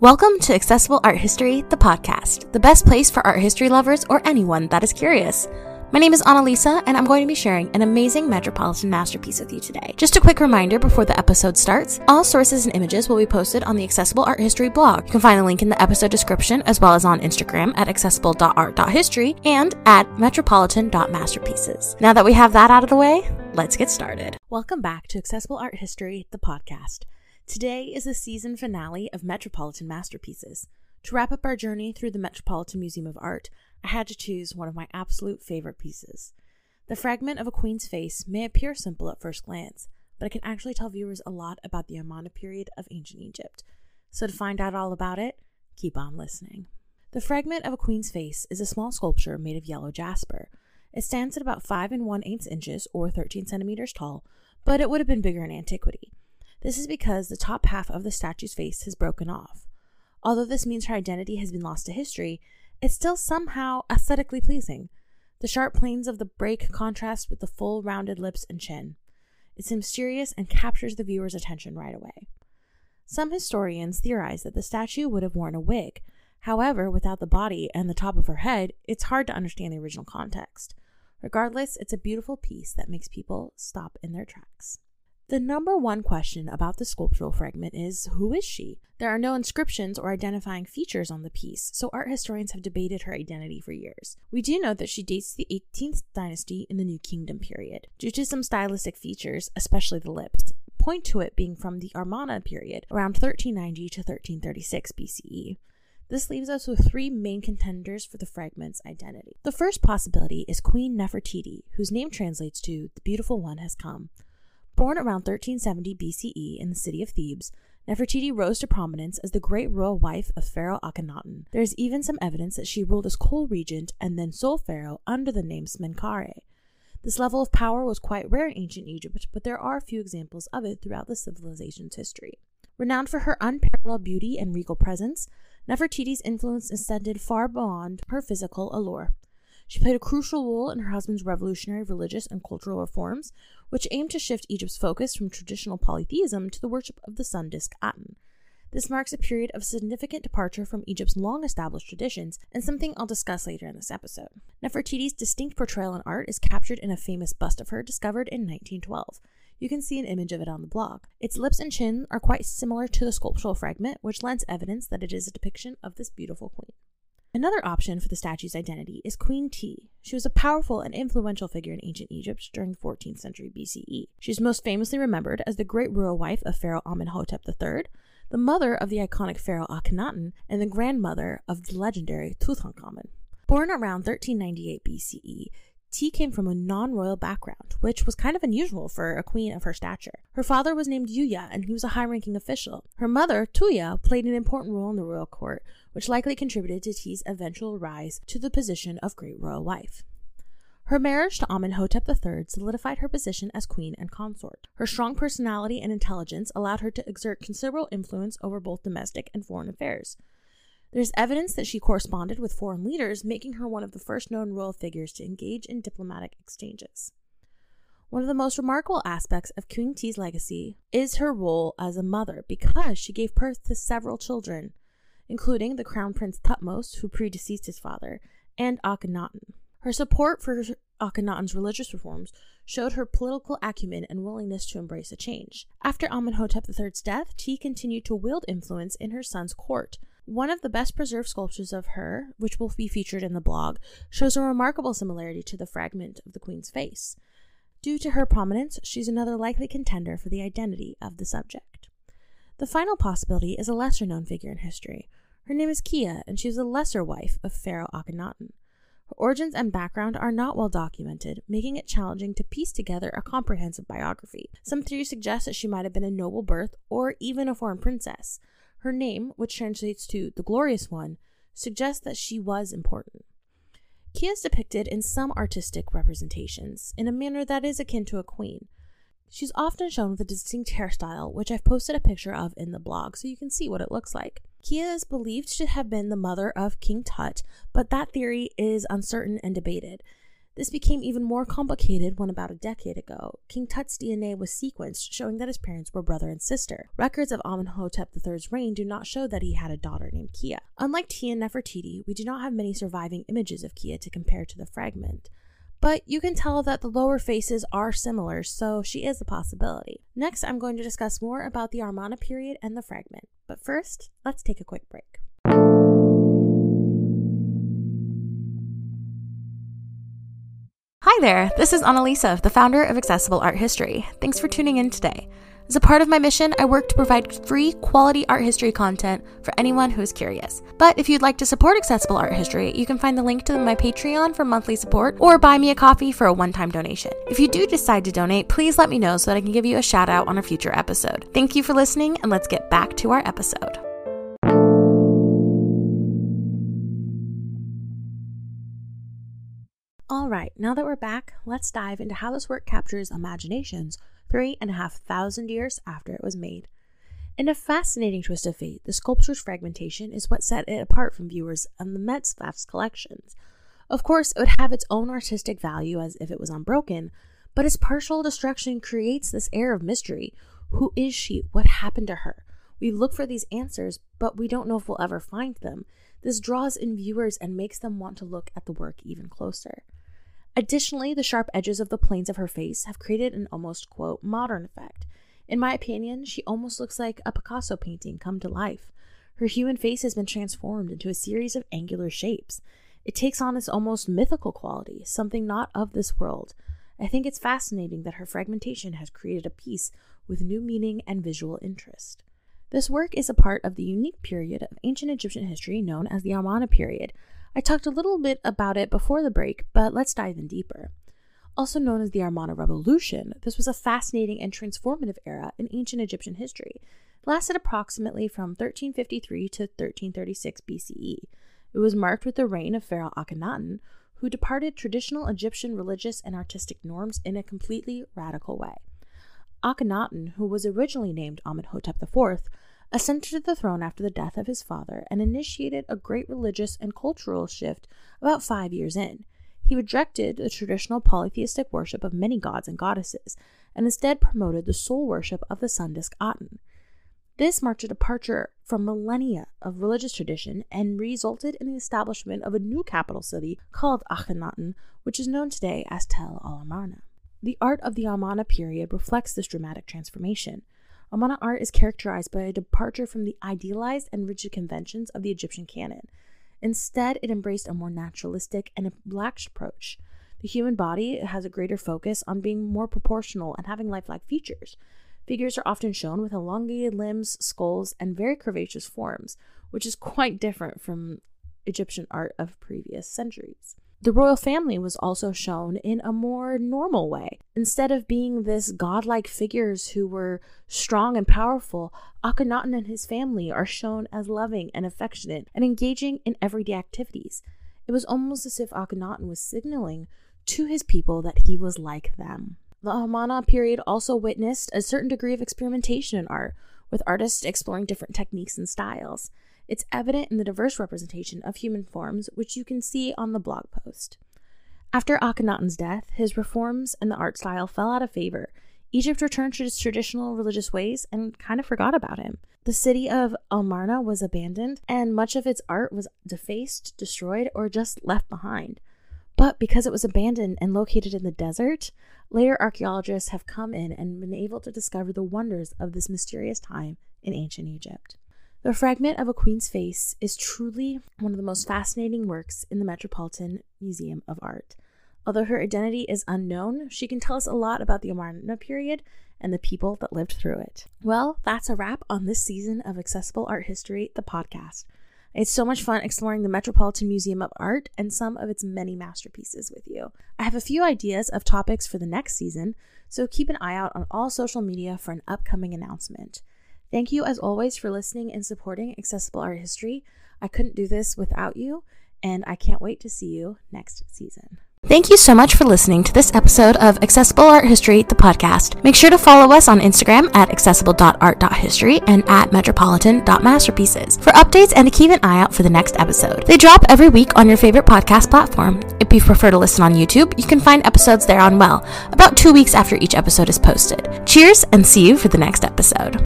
Welcome to Accessible Art History, the podcast, the best place for art history lovers or anyone that is curious. My name is Annalisa, and I'm going to be sharing an amazing Metropolitan masterpiece with you today. Just a quick reminder before the episode starts all sources and images will be posted on the Accessible Art History blog. You can find a link in the episode description as well as on Instagram at accessible.art.history and at metropolitan.masterpieces. Now that we have that out of the way, let's get started. Welcome back to Accessible Art History, the podcast. Today is the season finale of Metropolitan Masterpieces. To wrap up our journey through the Metropolitan Museum of Art, I had to choose one of my absolute favorite pieces. The fragment of a queen's face may appear simple at first glance, but it can actually tell viewers a lot about the Amarna period of ancient Egypt. So to find out all about it, keep on listening. The fragment of a queen's face is a small sculpture made of yellow jasper. It stands at about 5 and 1 8 inches or 13 centimeters tall, but it would have been bigger in antiquity. This is because the top half of the statue's face has broken off. Although this means her identity has been lost to history, it's still somehow aesthetically pleasing. The sharp planes of the break contrast with the full rounded lips and chin. It's mysterious and captures the viewer's attention right away. Some historians theorize that the statue would have worn a wig. However, without the body and the top of her head, it's hard to understand the original context. Regardless, it's a beautiful piece that makes people stop in their tracks. The number one question about the sculptural fragment is who is she? There are no inscriptions or identifying features on the piece, so art historians have debated her identity for years. We do know that she dates to the 18th dynasty in the New Kingdom period, due to some stylistic features, especially the lips, point to it being from the Amarna period, around 1390 to 1336 BCE. This leaves us with three main contenders for the fragment's identity. The first possibility is Queen Nefertiti, whose name translates to the beautiful one has come. Born around 1370 BCE in the city of Thebes, Nefertiti rose to prominence as the great royal wife of Pharaoh Akhenaten. There is even some evidence that she ruled as co-regent and then sole pharaoh under the name Smenkhare. This level of power was quite rare in ancient Egypt, but there are few examples of it throughout the civilization's history. Renowned for her unparalleled beauty and regal presence, Nefertiti's influence extended far beyond her physical allure. She played a crucial role in her husband's revolutionary religious and cultural reforms, which aimed to shift Egypt's focus from traditional polytheism to the worship of the sun disk Aten. This marks a period of significant departure from Egypt's long established traditions and something I'll discuss later in this episode. Nefertiti's distinct portrayal in art is captured in a famous bust of her discovered in 1912. You can see an image of it on the blog. Its lips and chin are quite similar to the sculptural fragment, which lends evidence that it is a depiction of this beautiful queen. Another option for the statue's identity is Queen Ti. She was a powerful and influential figure in ancient Egypt during the 14th century BCE. She is most famously remembered as the great royal wife of Pharaoh Amenhotep III, the mother of the iconic Pharaoh Akhenaten, and the grandmother of the legendary Tutankhamun. Born around 1398 BCE, Ti came from a non royal background, which was kind of unusual for a queen of her stature. Her father was named Yuya, and he was a high ranking official. Her mother, Tuya, played an important role in the royal court, which likely contributed to Ti's eventual rise to the position of great royal wife. Her marriage to Amenhotep III solidified her position as queen and consort. Her strong personality and intelligence allowed her to exert considerable influence over both domestic and foreign affairs. There's evidence that she corresponded with foreign leaders, making her one of the first known royal figures to engage in diplomatic exchanges. One of the most remarkable aspects of Queen Ti's legacy is her role as a mother because she gave birth to several children, including the Crown Prince Thutmose, who predeceased his father, and Akhenaten. Her support for Akhenaten's religious reforms showed her political acumen and willingness to embrace a change. After Amenhotep III's death, Ti continued to wield influence in her son's court. One of the best preserved sculptures of her, which will be featured in the blog, shows a remarkable similarity to the fragment of the queen's face. Due to her prominence, she's another likely contender for the identity of the subject. The final possibility is a lesser known figure in history. Her name is Kiya, and she was a lesser wife of Pharaoh Akhenaten. Her origins and background are not well documented, making it challenging to piece together a comprehensive biography. Some theories suggest that she might have been a noble birth or even a foreign princess. Her name, which translates to the glorious one, suggests that she was important. Kiya is depicted in some artistic representations in a manner that is akin to a queen. She's often shown with a distinct hairstyle, which I've posted a picture of in the blog so you can see what it looks like. Kiya is believed to have been the mother of King Tut, but that theory is uncertain and debated. This became even more complicated when about a decade ago, King Tut's DNA was sequenced, showing that his parents were brother and sister. Records of Amenhotep III's reign do not show that he had a daughter named Kiya. Unlike Tia and Nefertiti, we do not have many surviving images of Kiya to compare to the fragment. But you can tell that the lower faces are similar, so she is a possibility. Next, I'm going to discuss more about the Armana period and the fragment. But first, let's take a quick break. Hi there, this is Annalisa, the founder of Accessible Art History. Thanks for tuning in today. As a part of my mission, I work to provide free, quality art history content for anyone who is curious. But if you'd like to support Accessible Art History, you can find the link to my Patreon for monthly support or buy me a coffee for a one time donation. If you do decide to donate, please let me know so that I can give you a shout out on a future episode. Thank you for listening, and let's get back to our episode. All right, now that we're back, let's dive into how this work captures imaginations three and a half thousand years after it was made. In a fascinating twist of fate, the sculpture's fragmentation is what set it apart from viewers on the Met's vast collections. Of course, it would have its own artistic value as if it was unbroken, but its partial destruction creates this air of mystery. Who is she? What happened to her? We look for these answers, but we don't know if we'll ever find them. This draws in viewers and makes them want to look at the work even closer. Additionally, the sharp edges of the planes of her face have created an almost, quote, modern effect. In my opinion, she almost looks like a Picasso painting come to life. Her human face has been transformed into a series of angular shapes. It takes on this almost mythical quality, something not of this world. I think it's fascinating that her fragmentation has created a piece with new meaning and visual interest. This work is a part of the unique period of ancient Egyptian history known as the Amarna period, I talked a little bit about it before the break, but let's dive in deeper. Also known as the Amarna Revolution, this was a fascinating and transformative era in ancient Egyptian history. It lasted approximately from 1353 to 1336 BCE. It was marked with the reign of Pharaoh Akhenaten, who departed traditional Egyptian religious and artistic norms in a completely radical way. Akhenaten, who was originally named Amenhotep IV, ascended to the throne after the death of his father and initiated a great religious and cultural shift about five years in. He rejected the traditional polytheistic worship of many gods and goddesses and instead promoted the sole worship of the sun disk Aten. This marked a departure from millennia of religious tradition and resulted in the establishment of a new capital city called Akhenaten, which is known today as Tel al Amarna. The art of the Amarna period reflects this dramatic transformation. Amarna art is characterized by a departure from the idealized and rigid conventions of the Egyptian canon. Instead, it embraced a more naturalistic and relaxed approach. The human body has a greater focus on being more proportional and having lifelike features. Figures are often shown with elongated limbs, skulls, and very curvaceous forms, which is quite different from Egyptian art of previous centuries. The royal family was also shown in a more normal way. Instead of being this godlike figures who were strong and powerful, Akhenaten and his family are shown as loving and affectionate and engaging in everyday activities. It was almost as if Akhenaten was signaling to his people that he was like them. The Amarna period also witnessed a certain degree of experimentation in art, with artists exploring different techniques and styles. It's evident in the diverse representation of human forms, which you can see on the blog post. After Akhenaten's death, his reforms and the art style fell out of favor. Egypt returned to its traditional religious ways and kind of forgot about him. The city of Amarna was abandoned, and much of its art was defaced, destroyed, or just left behind. But because it was abandoned and located in the desert, later archaeologists have come in and been able to discover the wonders of this mysterious time in ancient Egypt. The fragment of a queen's face is truly one of the most fascinating works in the Metropolitan Museum of Art. Although her identity is unknown, she can tell us a lot about the Amarna period and the people that lived through it. Well, that's a wrap on this season of Accessible Art History, the podcast. It's so much fun exploring the Metropolitan Museum of Art and some of its many masterpieces with you. I have a few ideas of topics for the next season, so keep an eye out on all social media for an upcoming announcement. Thank you, as always, for listening and supporting Accessible Art History. I couldn't do this without you, and I can't wait to see you next season. Thank you so much for listening to this episode of Accessible Art History, the podcast. Make sure to follow us on Instagram at accessible.art.history and at metropolitan.masterpieces for updates and to keep an eye out for the next episode. They drop every week on your favorite podcast platform. If you prefer to listen on YouTube, you can find episodes there on well, about two weeks after each episode is posted. Cheers and see you for the next episode.